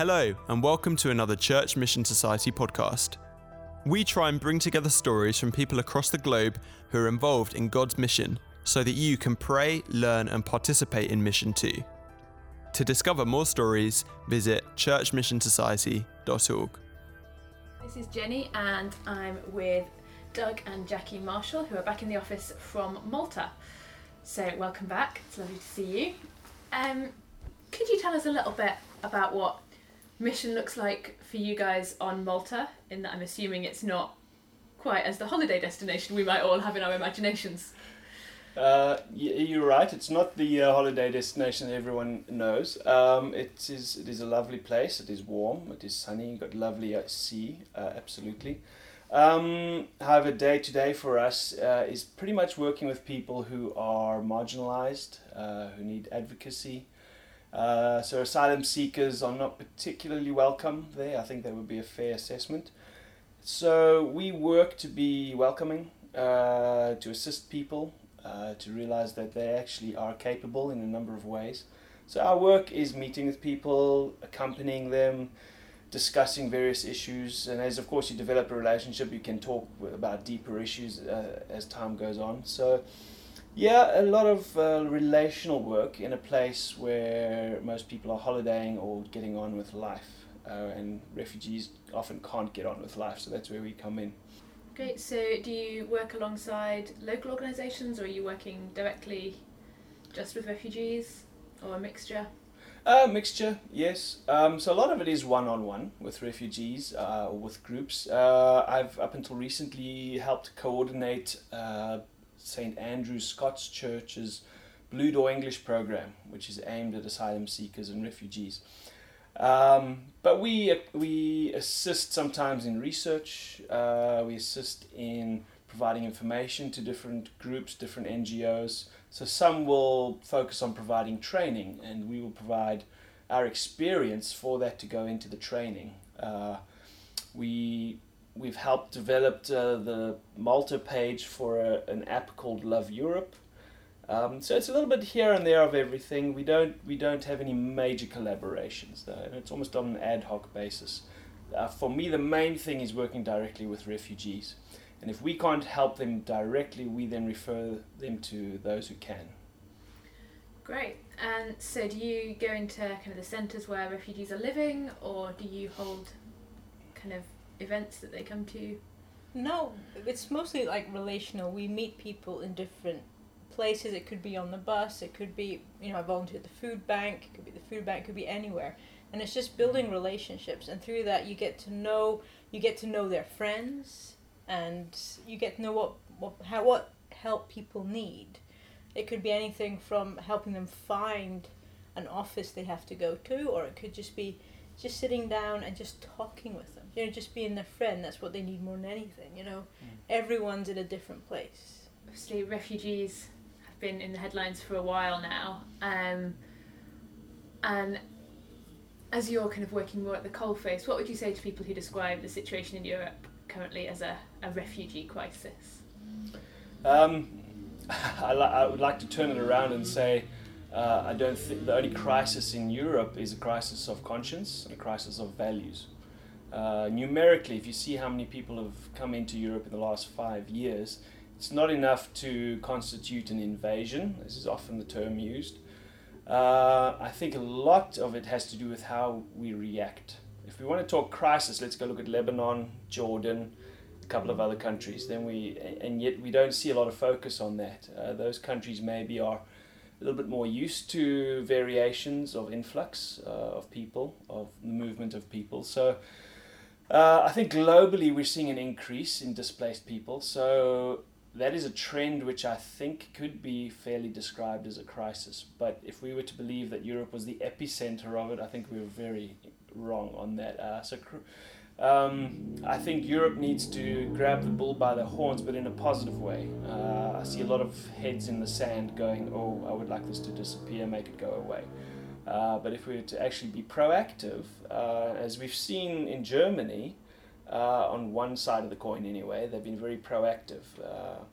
Hello, and welcome to another Church Mission Society podcast. We try and bring together stories from people across the globe who are involved in God's mission so that you can pray, learn, and participate in mission too. To discover more stories, visit churchmissionsociety.org. This is Jenny, and I'm with Doug and Jackie Marshall, who are back in the office from Malta. So, welcome back. It's lovely to see you. Um, could you tell us a little bit about what mission looks like for you guys on Malta? In that, I'm assuming it's not quite as the holiday destination we might all have in our imaginations. Uh, you're right. It's not the uh, holiday destination everyone knows. Um, it is. It is a lovely place. It is warm. It is sunny. You've got lovely uh, sea. Uh, absolutely. Um, however, day to day for us uh, is pretty much working with people who are marginalized, uh, who need advocacy. Uh, so, asylum seekers are not particularly welcome there. I think that would be a fair assessment. So, we work to be welcoming, uh, to assist people, uh, to realize that they actually are capable in a number of ways. So, our work is meeting with people, accompanying them discussing various issues. And as, of course, you develop a relationship, you can talk about deeper issues uh, as time goes on. So, yeah, a lot of uh, relational work in a place where most people are holidaying or getting on with life. Uh, and refugees often can't get on with life, so that's where we come in. Great. So, do you work alongside local organisations or are you working directly just with refugees or a mixture? A uh, mixture, yes. Um, so a lot of it is one-on-one with refugees uh, or with groups. Uh, I've up until recently helped coordinate uh, St Andrew's Scots Church's Blue Door English program, which is aimed at asylum seekers and refugees. Um, but we we assist sometimes in research. Uh, we assist in providing information to different groups, different NGOs. So some will focus on providing training, and we will provide our experience for that to go into the training. Uh, we we've helped develop uh, the Malta page for a, an app called Love Europe. Um, so it's a little bit here and there of everything. We don't we don't have any major collaborations though, and it's almost on an ad hoc basis. Uh, for me, the main thing is working directly with refugees. And if we can't help them directly, we then refer them to those who can. Great. And so, do you go into kind of the centres where refugees are living, or do you hold kind of events that they come to? No, it's mostly like relational. We meet people in different places. It could be on the bus. It could be, you know, I volunteer at the food bank. It could be the food bank. It could be anywhere. And it's just building mm. relationships, and through that, you get to know you get to know their friends and you get to know what what how what help people need. It could be anything from helping them find an office they have to go to, or it could just be just sitting down and just talking with them. You know, just being their friend. That's what they need more than anything. You know, mm. everyone's in a different place. Obviously, refugees have been in the headlines for a while now, um, and as you're kind of working more at the coalface, what would you say to people who describe the situation in Europe currently as a, a refugee crisis? Um, I, li- I, would like to turn it around and say uh, I don't think the only crisis in Europe is a crisis of conscience and a crisis of values. Uh, numerically, if you see how many people have come into Europe in the last five years, it's not enough to constitute an invasion. This is often the term used. Uh, I think a lot of it has to do with how we react if we want to talk crisis, let's go look at Lebanon, Jordan, a couple of other countries. Then we, and yet we don't see a lot of focus on that. Uh, those countries maybe are a little bit more used to variations of influx uh, of people, of the movement of people. So. Uh, I think globally we're seeing an increase in displaced people. So that is a trend which I think could be fairly described as a crisis. But if we were to believe that Europe was the epicenter of it, I think we were very wrong on that. Uh, so um, I think Europe needs to grab the bull by the horns, but in a positive way. Uh, I see a lot of heads in the sand going, oh, I would like this to disappear, make it go away. Uh, but if we were to actually be proactive, uh, as we've seen in Germany, uh, on one side of the coin anyway, they've been very proactive. Uh,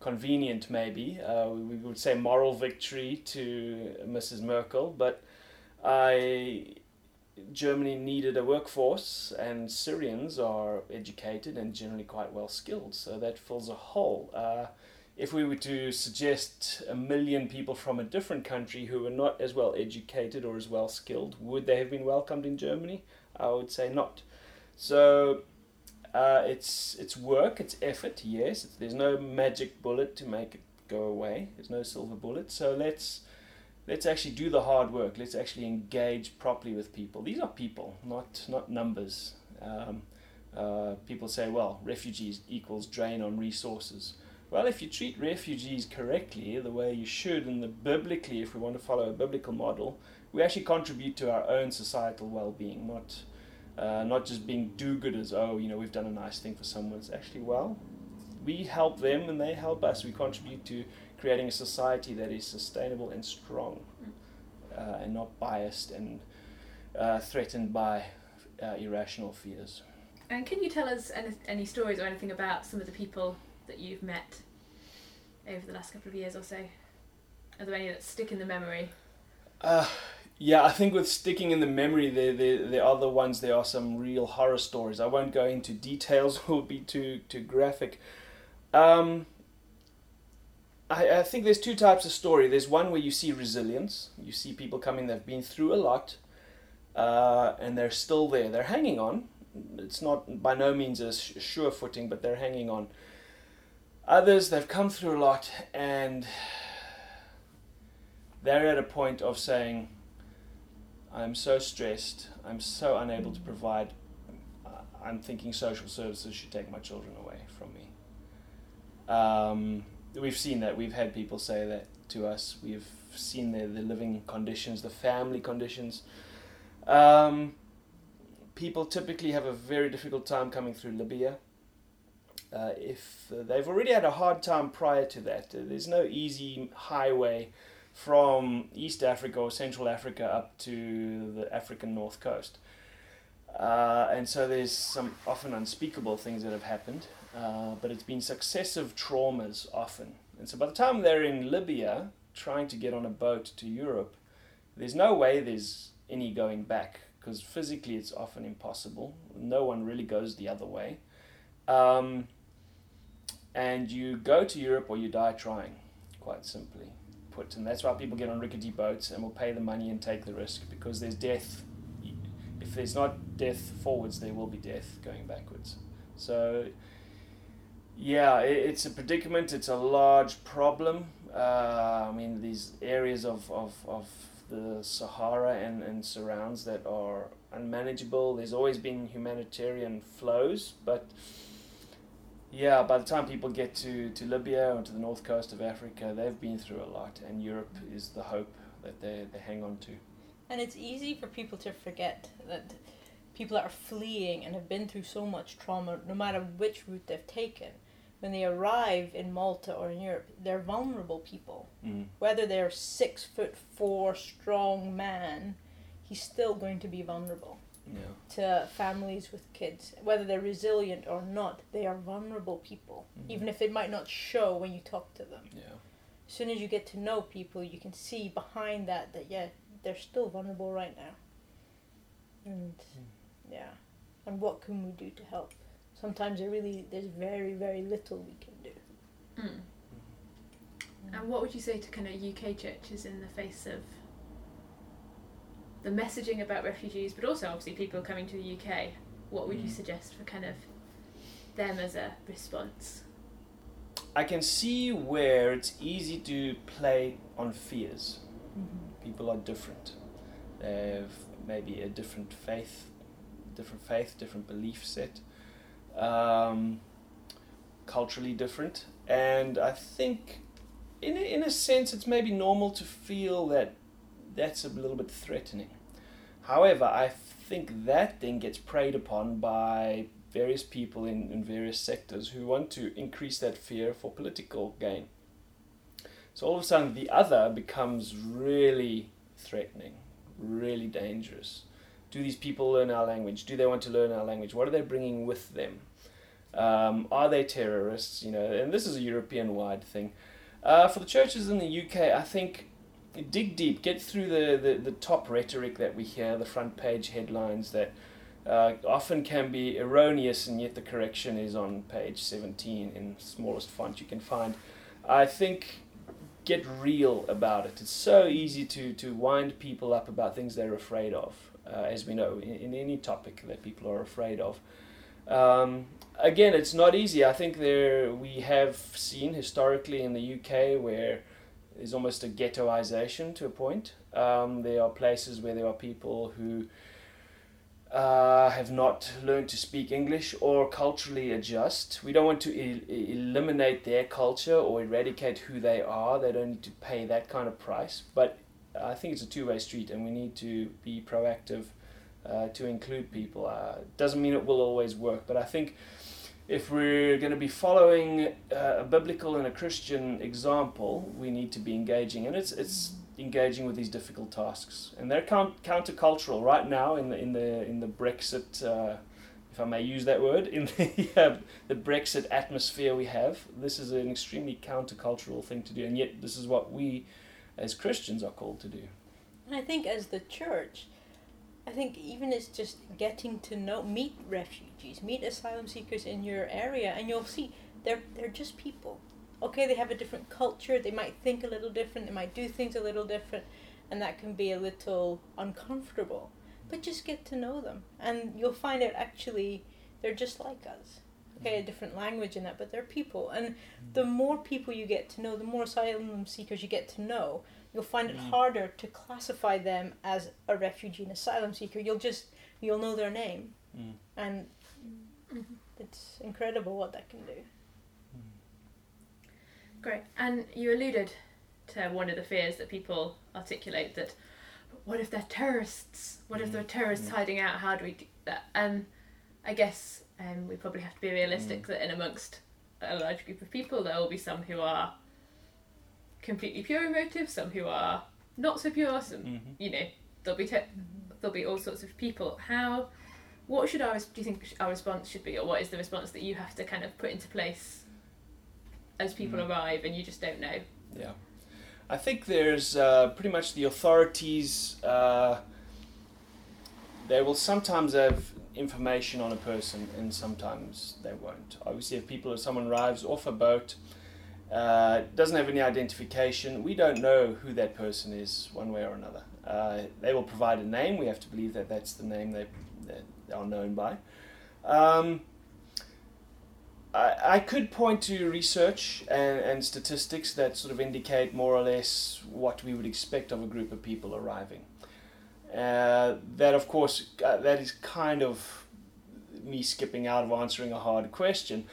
convenient, maybe. we would say moral victory to Mrs. Merkel, but I Germany needed a workforce, and Syrians are educated and generally quite well skilled, so that fills a hole. Uh, if we were to suggest a million people from a different country who were not as well educated or as well skilled, would they have been welcomed in Germany? I would say not. So uh, it's it's work, it's effort. Yes, it's, there's no magic bullet to make it go away. There's no silver bullet. So let's let's actually do the hard work. Let's actually engage properly with people. These are people, not not numbers. Um, uh, people say, well, refugees equals drain on resources. Well, if you treat refugees correctly, the way you should, and the biblically, if we want to follow a biblical model, we actually contribute to our own societal well-being, not uh, not just being do-gooders. Oh, you know, we've done a nice thing for someone. It's actually well, we help them and they help us. We contribute to creating a society that is sustainable and strong, uh, and not biased and uh, threatened by uh, irrational fears. And can you tell us any, any stories or anything about some of the people that you've met over the last couple of years or so? Are there any that stick in the memory? Uh, yeah, I think with sticking in the memory, there, there, there are the ones there are some real horror stories. I won't go into details; it will be too too graphic. Um, I, I think there's two types of story. There's one where you see resilience. You see people coming that've been through a lot, uh, and they're still there. They're hanging on. It's not by no means a sure footing, but they're hanging on. Others, they've come through a lot and they're at a point of saying, I'm so stressed, I'm so unable to provide, I'm thinking social services should take my children away from me. Um, we've seen that, we've had people say that to us, we've seen the, the living conditions, the family conditions. Um, people typically have a very difficult time coming through Libya uh, if uh, they've already had a hard time prior to that. Uh, there's no easy highway from East Africa or Central Africa up to the African north coast. Uh, and so there's some often unspeakable things that have happened, uh, but it's been successive traumas often. And so by the time they're in Libya trying to get on a boat to Europe, there's no way there's any going back because physically it's often impossible. No one really goes the other way. Um, and you go to Europe or you die trying, quite simply put. And that's why people get on rickety boats and will pay the money and take the risk because there's death. If there's not death forwards, there will be death going backwards. So, yeah, it's a predicament, it's a large problem. Uh, I mean, these areas of, of, of the Sahara and, and surrounds that are unmanageable. There's always been humanitarian flows, but yeah, by the time people get to, to Libya or to the north coast of Africa, they've been through a lot, and Europe is the hope that they, they hang on to. And it's easy for people to forget that people that are fleeing and have been through so much trauma, no matter which route they've taken, when they arrive in Malta or in Europe, they're vulnerable people. Mm. Whether they're six foot four strong man, he's still going to be vulnerable Yeah. to families with kids, whether they're resilient or not, they are vulnerable people, Mhm. even if it might not show when you talk to them. Yeah. As soon as you get to know people, you can see behind that that yeah, they're still vulnerable right now. And yeah, and what can we do to help? Sometimes there really there's very very little we can do. Mm. And what would you say to kind of UK churches in the face of the messaging about refugees, but also obviously people coming to the UK? What would you Mm. suggest for kind of them as a response? I can see where it's easy to play on fears. People are different. They have maybe a different faith, different faith, different belief set, um, culturally different, and I think, in a, in a sense, it's maybe normal to feel that that's a little bit threatening. However, I think that then gets preyed upon by various people in, in various sectors who want to increase that fear for political gain. So all of a sudden, the other becomes really threatening, really dangerous. Do these people learn our language? Do they want to learn our language? What are they bringing with them? Um, are they terrorists? You know, and this is a European-wide thing. Uh, for the churches in the UK, I think dig deep, get through the, the, the top rhetoric that we hear, the front page headlines that uh, often can be erroneous, and yet the correction is on page 17 in smallest font you can find. I think get real about it. It's so easy to, to wind people up about things they're afraid of, uh, as we know, in, in, any topic that people are afraid of. Um, again, it's not easy. I think there we have seen historically in the UK where there's almost a ghettoization to a point. Um, there are places where there are people who uh, have not learned to speak English or culturally adjust. We don't want to el- eliminate their culture or eradicate who they are. They don't need to pay that kind of price. But I think it's a two way street and we need to be proactive uh, to include people. Uh, doesn't mean it will always work, but I think if we're going to be following uh, a biblical and a Christian example, we need to be engaging. And it's, it's engaging with these difficult tasks, and they're count- countercultural right now in the in the in the Brexit, uh, if I may use that word, in the uh, the Brexit atmosphere we have. This is an extremely countercultural thing to do, and yet this is what we, as Christians, are called to do. And I think as the church, I think even it's just getting to know, meet refugees, meet asylum seekers in your area, and you'll see they're they're just people okay, they have a different culture, they might think a little different, they might do things a little different, and that can be a little uncomfortable. But just get to know them, and you'll find out actually they're just like us. Okay, a different language in that, but they're people. And the more people you get to know, the more asylum seekers you get to know, you'll find it mm. harder to classify them as a refugee and asylum seeker. You'll just you'll know their name, mm. and mm-hmm. it's incredible what that can do. Great. And you alluded to one of the fears that people articulate that what if they're terrorists? What if they're mm. terrorists mm. hiding out? How do we do that? And I guess um, we probably have to be realistic mm. that in amongst a large group of people, there will be some who are completely pure in motive, some who are not so pure, some, mm-hmm. you know, there'll be, te- there'll be all sorts of people. How, what should our, do you think our response should be, or what is the response that you have to kind of put into place as people mm. arrive and you just don't know. Yeah. I think there's uh, pretty much the authorities, uh, they will sometimes have information on a person and sometimes they won't. Obviously, if people, if someone arrives off a boat, uh, doesn't have any identification, we don't know who that person is one way or another. Uh, they will provide a name, we have to believe that that's the name they, they are known by. Um, I, I could point to research and, and statistics that sort of indicate more or less what we would expect of a group of people arriving. Uh, that, of course, uh, that is kind of me skipping out of answering a hard question.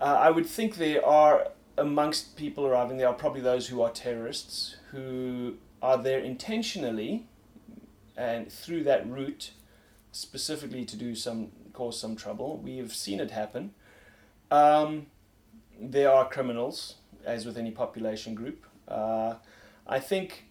Uh, I would think there are, amongst people arriving, there are probably those who are terrorists who are there intentionally and through that route specifically to do some cause some trouble. We have seen it happen. Um, there are criminals, as with any population group. Uh, I think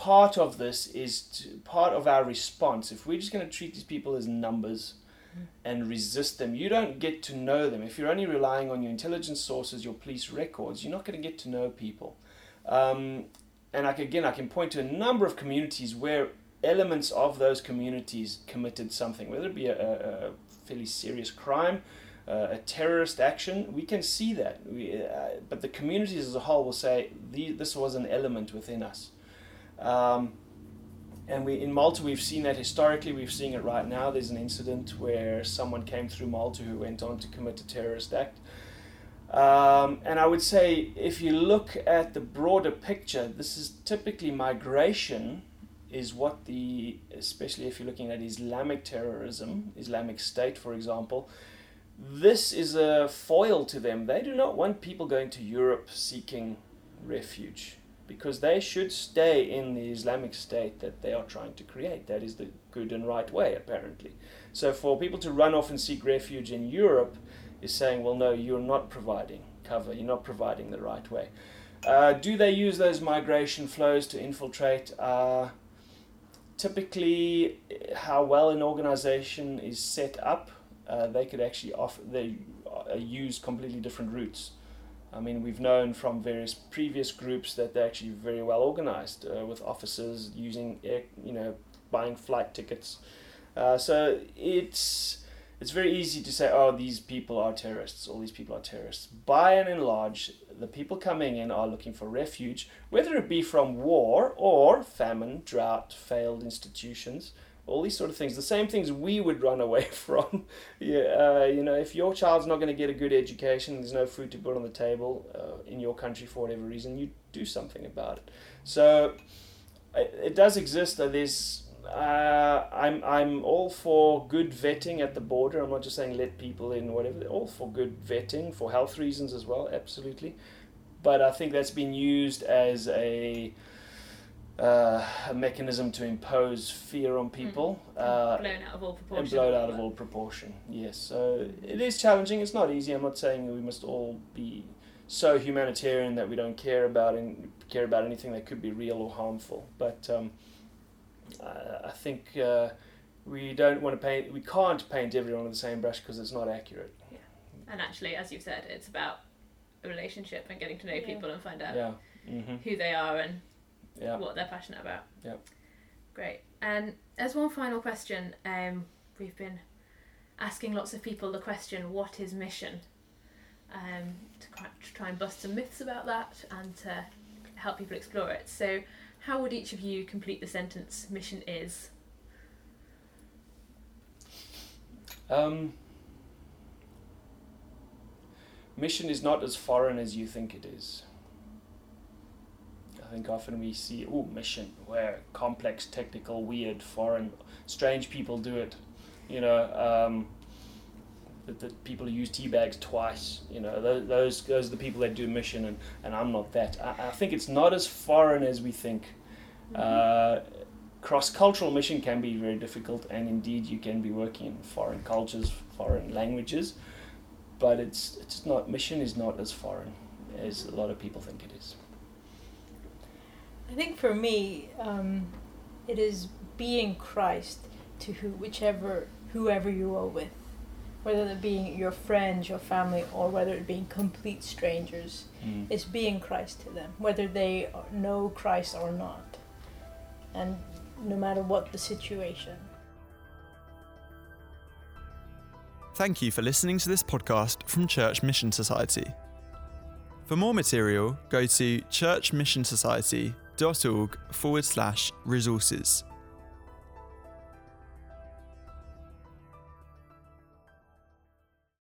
part of this is to, part of our response. If we're just going to treat these people as numbers and resist them, you don't get to know them. If you're only relying on your intelligence sources, your police records, you're not going to get to know people. Um, and I, again, I can point to a number of communities where elements of those communities committed something, whether it be a, a fairly serious crime uh, a terrorist action, we can see that. We, uh, but the communities as a whole will say this was an element within us. Um, and we in Malta we've seen that historically. We're seeing it right now. There's an incident where someone came through Malta who went on to commit a terrorist act. Um, and I would say if you look at the broader picture, this is typically migration is what the especially if you're looking at Islamic terrorism, Islamic State, for example this is a foil to them. They do not want people going to Europe seeking refuge because they should stay in the Islamic state that they are trying to create. That is the good and right way, apparently. So for people to run off and seek refuge in Europe is saying, well, no, you're not providing cover, you're not providing the right way. Uh, do they use those migration flows to infiltrate? Uh, typically, how well an organization is set up uh, they could actually offer they uh, use completely different routes I mean, we've known from various previous groups that they're actually very well organized uh, with officers using, air, you know, buying flight tickets. Uh, so it's it's very easy to say, oh, these people are terrorists, all these people are terrorists. By and large, the people coming in are looking for refuge, whether it be from war or famine, drought, failed institutions, all these sort of things. The same things we would run away from. yeah, uh, you know, if your child's not going to get a good education, there's no food to put on the table uh, in your country for whatever reason, you do something about it. So it, it does exist. There's uh, I'm I'm all for good vetting at the border. I'm not just saying let people in, whatever. All for good vetting for health reasons as well, absolutely. But I think that's been used as a uh, a mechanism to impose fear on people. Mm. Uh, blown out of all proportion. and blown out of all proportion. Yes, so it is challenging. It's not easy. I'm not saying we must all be so humanitarian that we don't care about and care about anything that could be real or harmful. But um, I, I think uh, we don't want to paint. We can't paint everyone with the same brush because it's not accurate. Yeah. And actually, as you've said, it's about a relationship and getting to know Yeah. people and find out Yeah. hmm who they are and Yeah. what they're passionate about. Yeah. Great. And as one final question, um, we've been asking lots of people the question, "What is mission?" Um, to, to try and bust some myths about that and to help people explore it. So, how would each of you complete the sentence "Mission is"? Um, mission is not as foreign as you think it is. I think often we see, oh, mission, where complex, technical, weird, foreign, strange people do it. You know, um, that, that people who use tea bags twice. You know, those, those those are the people that do mission, and, and I'm not that. I, I think it's not as foreign as we think. Uh, cross-cultural mission can be very difficult, and indeed you can be working in foreign cultures, foreign languages, but it's it's not mission is not as foreign as a lot of people think it is. I think for me, um, it is being Christ to who, whichever, whoever you are with, whether it being your friends, your family, or whether it being complete strangers. Mm. It's being Christ to them, whether they know Christ or not, and no matter what the situation. Thank you for listening to this podcast from Church Mission Society. For more material, go to churchmissionsociety.org forward slash resources.